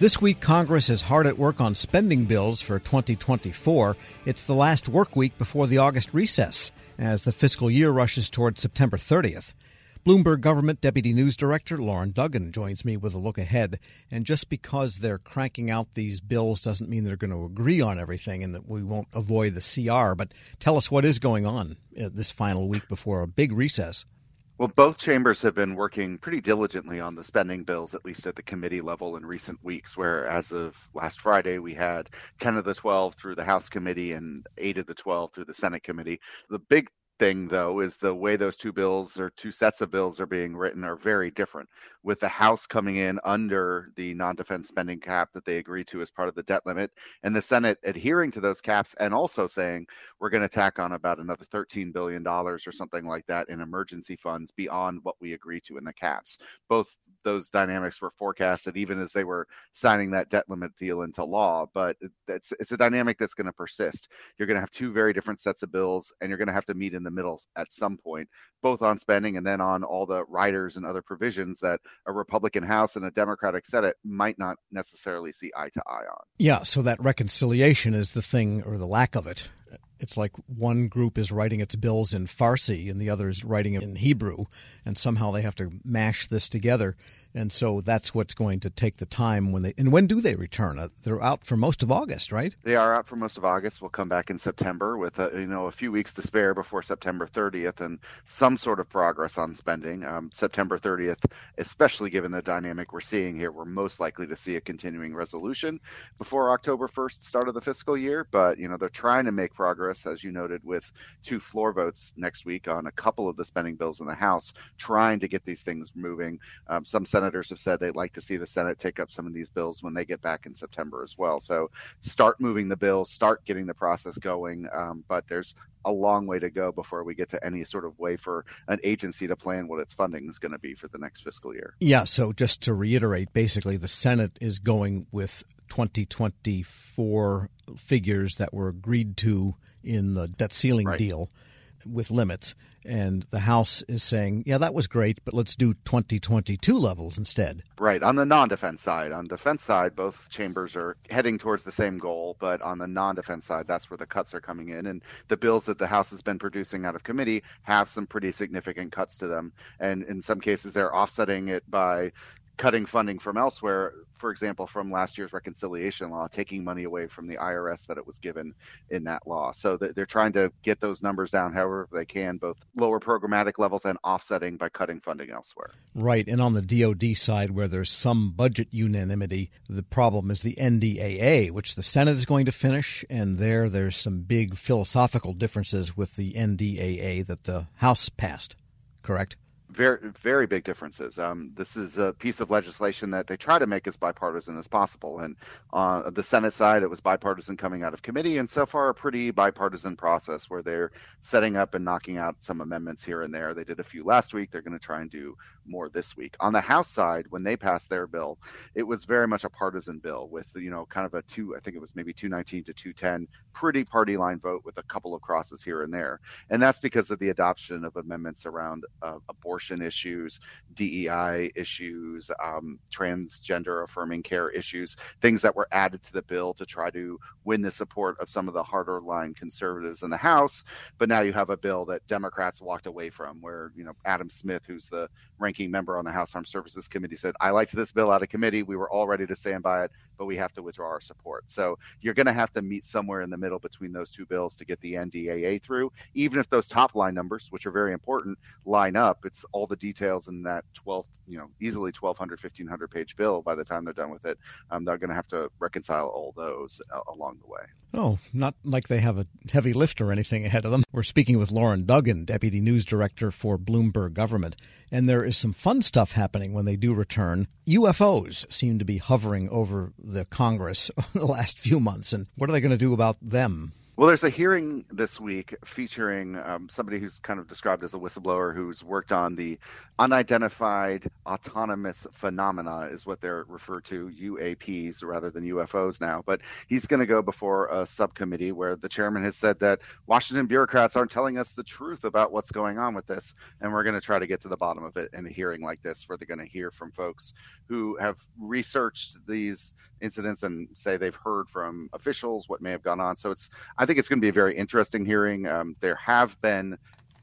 This week, Congress is hard at work on spending bills for 2024. It's the last work week before the August recess as the fiscal year rushes towards September 30th. Bloomberg Government Deputy News Director Loren Duggan joins me with a look ahead. And just because they're cranking out these bills doesn't mean they're going to agree on everything and that we won't avoid the CR. But tell us what is going on uh, this final week before a big recess. Well, both chambers have been working pretty diligently on the spending bills, at least at the committee level in recent weeks, where as of last Friday, we had 10 of the 12 through the House committee and 8 of the 12 through the Senate committee. The big thing though is the way those two bills or two sets of bills are being written are very different. With the house coming in under the non-defense spending cap that they agreed to as part of the debt limit and the senate adhering to those caps and also saying we're going to tack on about another 13 billion dollars or something like that in emergency funds beyond what we agree to in the caps. Both those dynamics were forecasted even as they were signing that debt limit deal into law but it's it's a dynamic that's going to persist. You're going to have two very different sets of bills and you're going to have to meet in the middle at some point, both on spending and then on all the riders and other provisions that a Republican House and a Democratic Senate might not necessarily see eye to eye on. Yeah, so that reconciliation is the thing, or the lack of it. It's like one group is writing its bills in Farsi and the other is writing it in Hebrew, and somehow they have to mash this together and so that's what's going to take the time when they and when do they return? Uh, they're out for most of August, right? They are out for most of August. We'll come back in September with a, you know a few weeks to spare before September 30th and some sort of progress on spending. Um, September 30th, especially given the dynamic we're seeing here, we're most likely to see a continuing resolution before October 1st, start of the fiscal year. But you know they're trying to make progress, as you noted, with two floor votes next week on a couple of the spending bills in the House, trying to get these things moving. Um, some senators have said they'd like to see the Senate take up some of these bills when they get back in September as well. So start moving the bills, start getting the process going. Um, but there's a long way to go before we get to any sort of way for an agency to plan what its funding is going to be for the next fiscal year. Yeah. So just to reiterate, basically, the Senate is going with 2024 figures that were agreed to in the debt ceiling right. deal with limits. And the House is saying, yeah, that was great, but let's do 2022 levels instead. Right. On the non defense side, on defense side, both chambers are heading towards the same goal. But on the non defense side, that's where the cuts are coming in. And the bills that the House has been producing out of committee have some pretty significant cuts to them. And in some cases, they're offsetting it by cutting funding from elsewhere, for example, from last year's reconciliation law, taking money away from the IRS that it was given in that law. So they're trying to get those numbers down however they can, both lower programmatic levels and offsetting by cutting funding elsewhere. Right. And on the DOD side, where there's some budget unanimity, the problem is the NDAA, which the Senate is going to finish. And there, there's some big philosophical differences with the NDAA that the House passed, correct? Very very big differences. Um, this is a piece of legislation that they try to make as bipartisan as possible. And on uh, the Senate side, it was bipartisan coming out of committee, and so far a pretty bipartisan process where they're setting up and knocking out some amendments here and there. They did a few last week. They're going to try and do more this week. On the House side, when they passed their bill, it was very much a partisan bill with you know kind of a two. I think it was maybe 219 to 210, pretty party line vote with a couple of crosses here and there. And that's because of the adoption of amendments around uh, abortion abortion issues, DEI issues, um, transgender affirming care issues, things that were added to the bill to try to win the support of some of the harder line conservatives in the House. But now you have a bill that Democrats walked away from, where you know Adam Smith, who's the ranking member on the House Armed Services Committee, said, "I liked this bill out of committee. We were all ready to stand by it, but we have to withdraw our support." So you're going to have to meet somewhere in the middle between those two bills to get the NDAA through, even if those top line numbers, which are very important, line up. It's all the details in that 12, you know, easily 1,200, 1,500 page bill by the time they're done with it. Um, they're going to have to reconcile all those uh, along the way. Oh, not like they have a heavy lift or anything ahead of them. We're speaking with Loren Duggan, Deputy News Director for Bloomberg Government. And there is some fun stuff happening when they do return. UFOs seem to be hovering over the Congress the last few months. And what are they going to do about them? Well, there's a hearing this week featuring um, somebody who's kind of described as a whistleblower who's worked on the unidentified anomalous phenomena, is what they're referred to, UAPs rather than UFOs now. But he's going to go before a subcommittee where the chairman has said that Washington bureaucrats aren't telling us the truth about what's going on with this. And we're going to try to get to the bottom of it in a hearing like this, where they're going to hear from folks who have researched these incidents and say they've heard from officials what may have gone on. So it's I think it's going to be a very interesting hearing. Um, there have been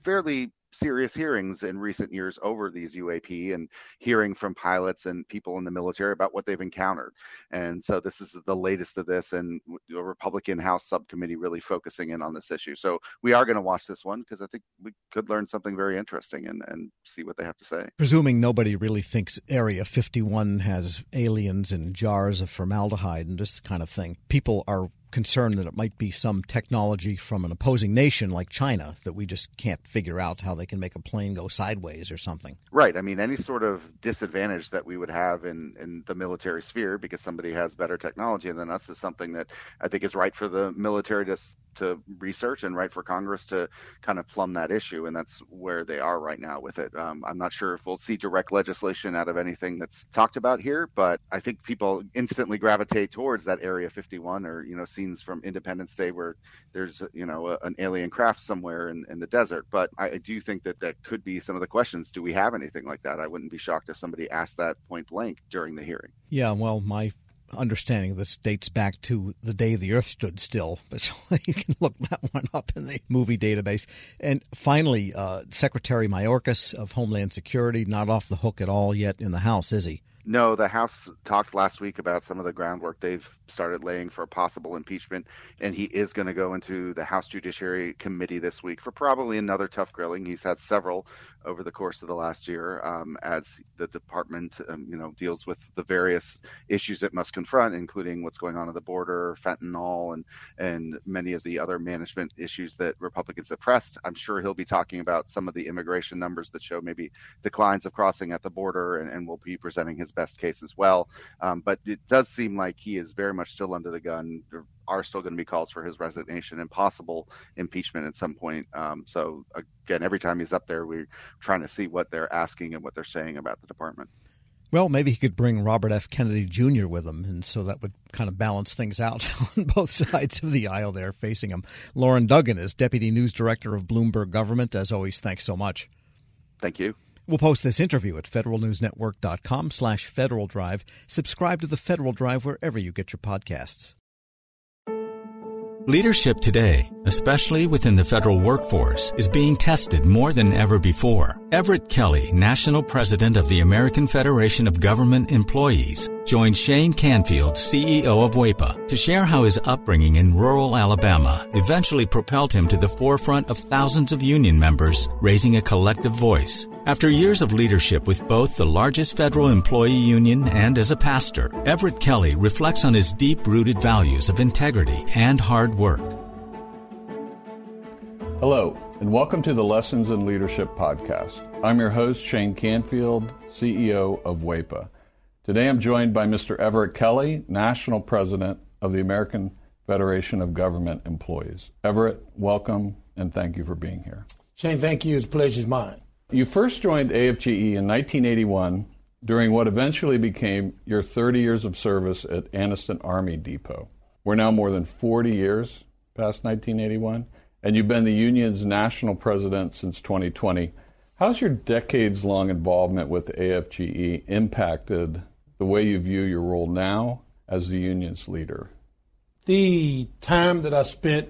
fairly serious hearings in recent years over these UAP and hearing from pilots and people in the military about what they've encountered. And so this is the latest of this, and the Republican House subcommittee really focusing in on this issue. So we are going to watch this one because I think we could learn something very interesting and, and see what they have to say. Presuming nobody really thinks Area 51 has aliens in jars of formaldehyde and this kind of thing, people are concerned that it might be some technology from an opposing nation like China that we just can't figure out how they can make a plane go sideways or something. Right. I mean, any sort of disadvantage that we would have in, in the military sphere because somebody has better technology than us is something that I think is right for the military to to research and write for Congress to kind of plumb that issue, and that's where they are right now with it. Um, I'm not sure if we'll see direct legislation out of anything that's talked about here, but I think people instantly gravitate towards that Area 51 or you know scenes from Independence Day where there's you know a, an alien craft somewhere in, in the desert. But I, I do think that that could be some of the questions. Do we have anything like that? I wouldn't be shocked if somebody asked that point blank during the hearing. Yeah, well, my understanding this dates back to the day the earth stood still. So you can look that one up in the movie database. And finally uh, secretary mayorkas of homeland security not off the hook at all yet in the house is he no, the House talked last week about some of the groundwork they've started laying for a possible impeachment, and he is going to go into the House Judiciary Committee this week for probably another tough grilling. He's had several over the course of the last year um, as the department, um, you know, deals with the various issues it must confront, including what's going on at the border, fentanyl, and and many of the other management issues that Republicans have pressed. I'm sure he'll be talking about some of the immigration numbers that show maybe declines of crossing at the border, and, and will be presenting his best case as well. Um, but it does seem like he is very much still under the gun. There are still going to be calls for his resignation and possible impeachment at some point. Um, so again, every time he's up there, we're trying to see what they're asking and what they're saying about the department. Well, maybe he could bring Robert F. Kennedy Jr. with him, and so that would kind of balance things out on both sides of the aisle there facing him. Loren Duggan is Deputy News Director of Bloomberg Government. As always, thanks so much. Thank you. We'll post this interview at federalnewsnetwork.com slash Federal Drive. Subscribe to the Federal Drive wherever you get your podcasts. Leadership today, especially within the federal workforce, is being tested more than ever before. Everett Kelly, National President of the American Federation of Government Employees, joined Shane Canfield, CEO of WEPA, to share how his upbringing in rural Alabama eventually propelled him to the forefront of thousands of union members, raising a collective voice. After years of leadership with both the largest federal employee union and as a pastor, Everett Kelly reflects on his deep rooted values of integrity and hard work. Hello, and welcome to the Lessons in Leadership podcast. I'm your host, Shane Canfield, CEO of WEPA. Today I'm joined by Mr. Everett Kelly, National President of the American Federation of Government Employees. Everett, welcome and thank you for being here. Shane, thank you. It's a pleasure's mine. You first joined AFGE in 1981 during what eventually became your 30 years of service at Anniston Army Depot. We're now more than 40 years past 1981, and you've been the union's national president since 2020. How's your decades long involvement with AFGE impacted the way you view your role now as the union's leader? The time that I spent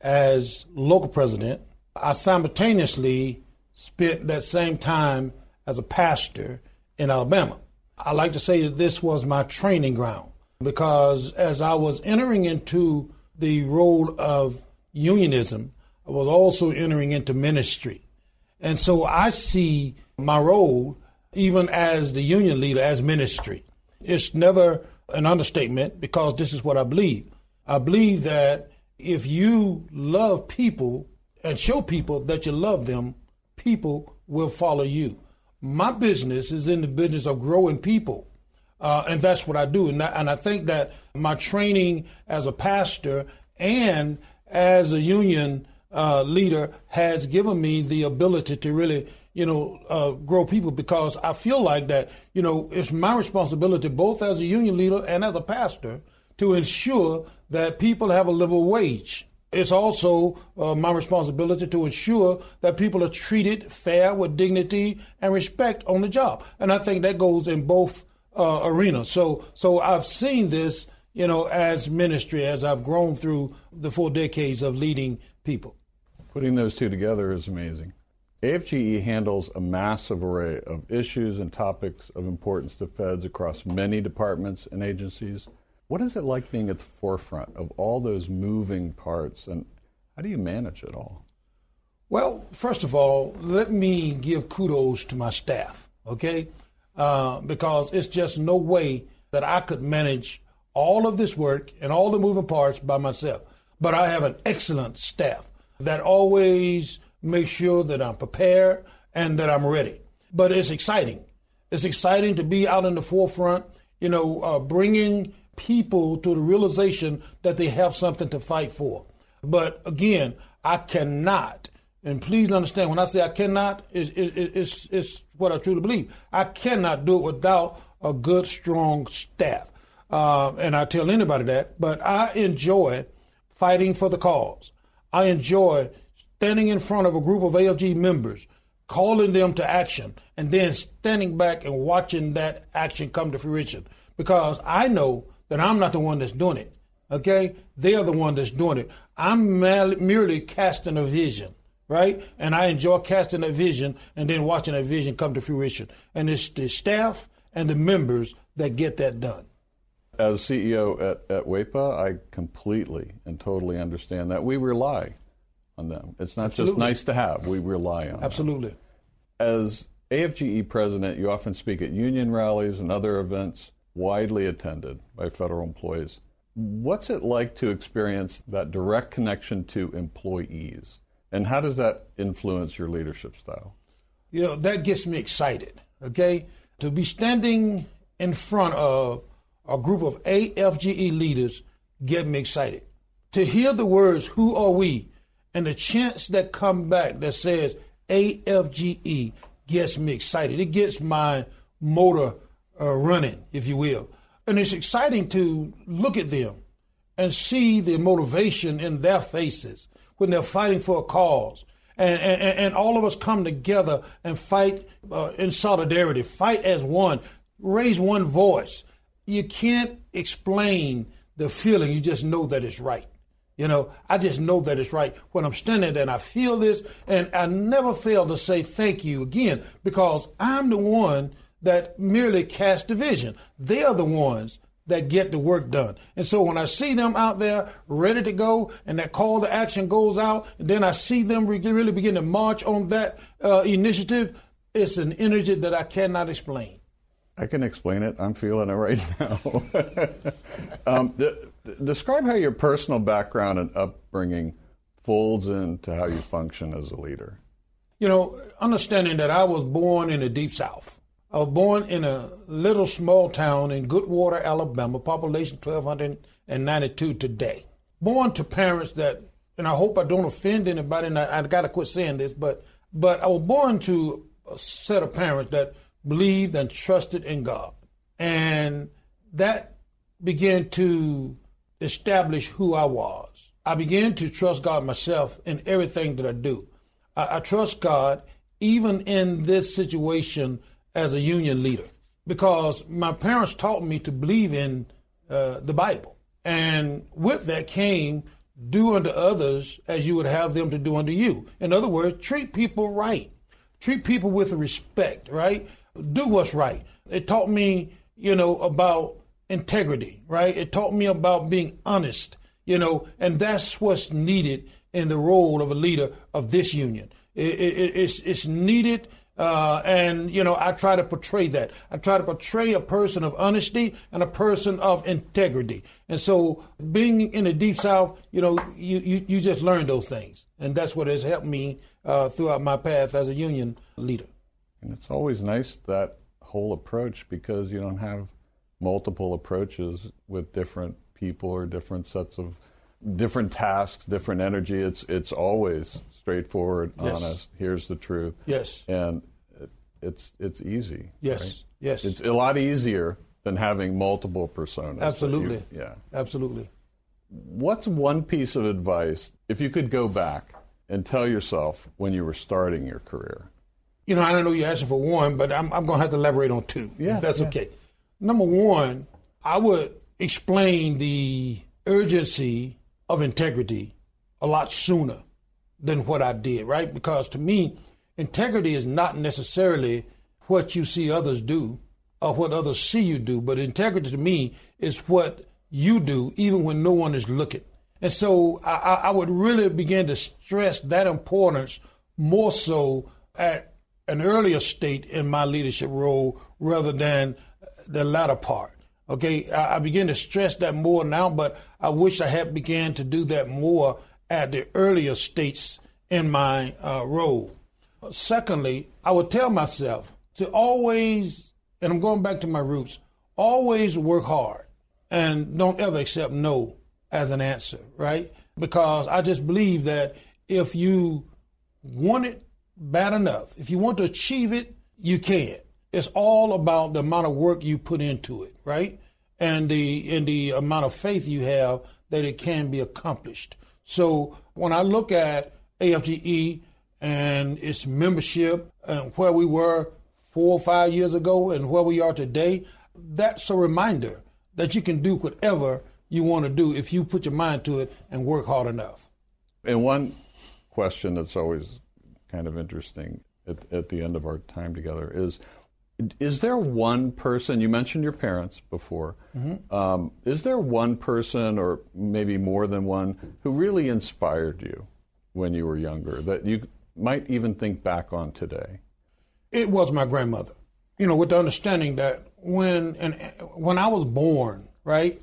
as local president, I simultaneously spent that same time as a pastor in Alabama. I like to say that this was my training ground because as I was entering into the role of unionism, I was also entering into ministry. And so I see my role, even as the union leader, as ministry. It's never an understatement because this is what I believe. I believe that if you love people and show people that you love them, people will follow you. My business is in the business of growing people. Uh, and that's what I do. And, and I think that my training as a pastor and as a union uh, leader has given me the ability to really, you know, uh, grow people because I feel like that, you know, it's my responsibility both as a union leader and as a pastor to ensure that people have a livable wage. It's also uh, my responsibility to ensure that people are treated fair with dignity and respect on the job. And I think that goes in both uh, arenas. So, so I've seen this, you know, as ministry as I've grown through the four decades of leading people. Putting those two together is amazing. AFGE handles a massive array of issues and topics of importance to feds across many departments and agencies. What is it like being at the forefront of all those moving parts, and how do you manage it all? Well, first of all, let me give kudos to my staff, okay? Uh, because it's just no way that I could manage all of this work and all the moving parts by myself. But I have an excellent staff that always makes sure that I'm prepared and that I'm ready. But it's exciting. It's exciting to be out in the forefront, you know, uh, bringing people to the realization that they have something to fight for. But again, I cannot, and please understand when I say I cannot, it's, it's, it's what I truly believe. I cannot do it without a good, strong staff. Uh, and I tell anybody that, but I enjoy fighting for the cause. I enjoy standing in front of a group of AFGE members, calling them to action, and then standing back and watching that action come to fruition. Because I know that I'm not the one that's doing it. Okay? They're the one that's doing it. I'm merely casting a vision, right? And I enjoy casting a vision and then watching a vision come to fruition. And it's the staff and the members that get that done. As CEO at, at WEPA, I completely and totally understand that. We rely on them. It's not Absolutely. just nice to have, we rely on them. Absolutely. Them. As AFGE president, you often speak at union rallies and other events widely attended by federal employees. What's it like to experience that direct connection to employees? And how does that influence your leadership style? You know, that gets me excited, okay? To be standing in front of a group of AFGE leaders get me excited. To hear the words, who are we? And the chants that come back that says AFGE gets me excited. It gets my motor uh, running, if you will. And it's exciting to look at them and see the motivation in their faces when they're fighting for a cause. And, and, and all of us come together and fight uh, in solidarity, fight as one, raise one voice. You can't explain the feeling, you just know that it's right. You know, I just know that it's right when I'm standing there and I feel this, and I never fail to say thank you again because I'm the one that merely cast division. They are the ones that get the work done. And so when I see them out there ready to go and that call to action goes out, and then I see them really begin to march on that uh, initiative, it's an energy that I cannot explain. I can explain it. I'm feeling it right now. um, d- describe how your personal background and upbringing folds into how you function as a leader. You know, understanding that I was born in the deep south. I was born in a little small town in Goodwater, Alabama, population 1,292 today. Born to parents that, and I hope I don't offend anybody, and I, I got to quit saying this, but but I was born to a set of parents that believed and trusted in God, and that began to establish who I was. I began to trust God myself in everything that I do. I, I trust God even in this situation as a union leader because my parents taught me to believe in uh, the Bible. And with that came do unto others as you would have them to do unto you. In other words, treat people right. Treat people with respect, right? Do what's right. It taught me, you know, about integrity, right? It taught me about being honest, you know, and that's what's needed in the role of a leader of this union. It, it, it's, it's needed uh, and, you know, I try to portray that. I try to portray a person of honesty and a person of integrity. And so being in the Deep South, you know, you, you, you just learn those things. And that's what has helped me uh, throughout my path as a union leader. And it's always nice that whole approach because you don't have multiple approaches with different people or different sets of different tasks, different energy. It's it's always straightforward, Yes. honest. Here's the truth. Yes. and it, it's it's easy. Yes. right? Yes. It's a lot easier than having multiple personas. that you- Absolutely. yeah. Absolutely. What's one piece of advice if you could go back and tell yourself when you were starting your career? You know, I don't know you're asking for one, but I'm, I'm going to have to elaborate on two, Yeah, if that's yeah. okay. Number one, I would explain the urgency of integrity a lot sooner than what I did, right? Because to me, integrity is not necessarily what you see others do or what others see you do, but integrity to me is what you do even when no one is looking. And so I, I would really begin to stress that importance more so at an earlier state in my leadership role rather than the latter part. Okay, I, I begin to stress that more now, but I wish I had began to do that more at the earlier states in my uh, role. Secondly, I would tell myself to always, and I'm going back to my roots, always work hard and don't ever accept no as an answer, right? Because I just believe that if you want it bad enough, if you want to achieve it, you can. It's all about the amount of work you put into it, right? And the and the amount of faith you have that it can be accomplished. So when I look at AFGE and its membership and where we were four or five years ago and where we are today, that's a reminder that you can do whatever you want to do if you put your mind to it and work hard enough. And one question that's always kind of interesting at, at the end of our time together is is there one person you mentioned your parents before um, is there one person or maybe more than one who really inspired you when you were younger that you might even think back on today It was my grandmother. You know, with the understanding that when and when I was born, right?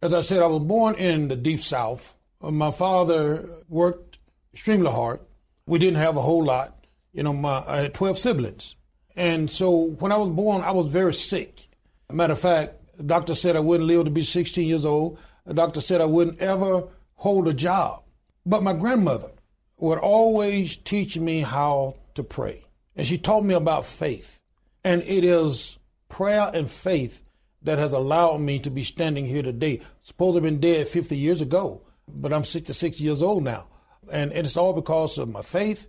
As I said, I was born in the deep south. Uh, My father worked extremely hard. We didn't have a whole lot. You know, my I had twelve siblings, and so when I was born, I was very sick. Matter of fact, the doctor said I wouldn't live to be 16 years old. The doctor said I wouldn't ever hold a job. But my grandmother would always teach me how to pray. And she taught me about faith. And it is prayer and faith that has allowed me to be standing here today. Suppose I've been dead 50 years ago, but I'm 66 years old now. And it's all because of my faith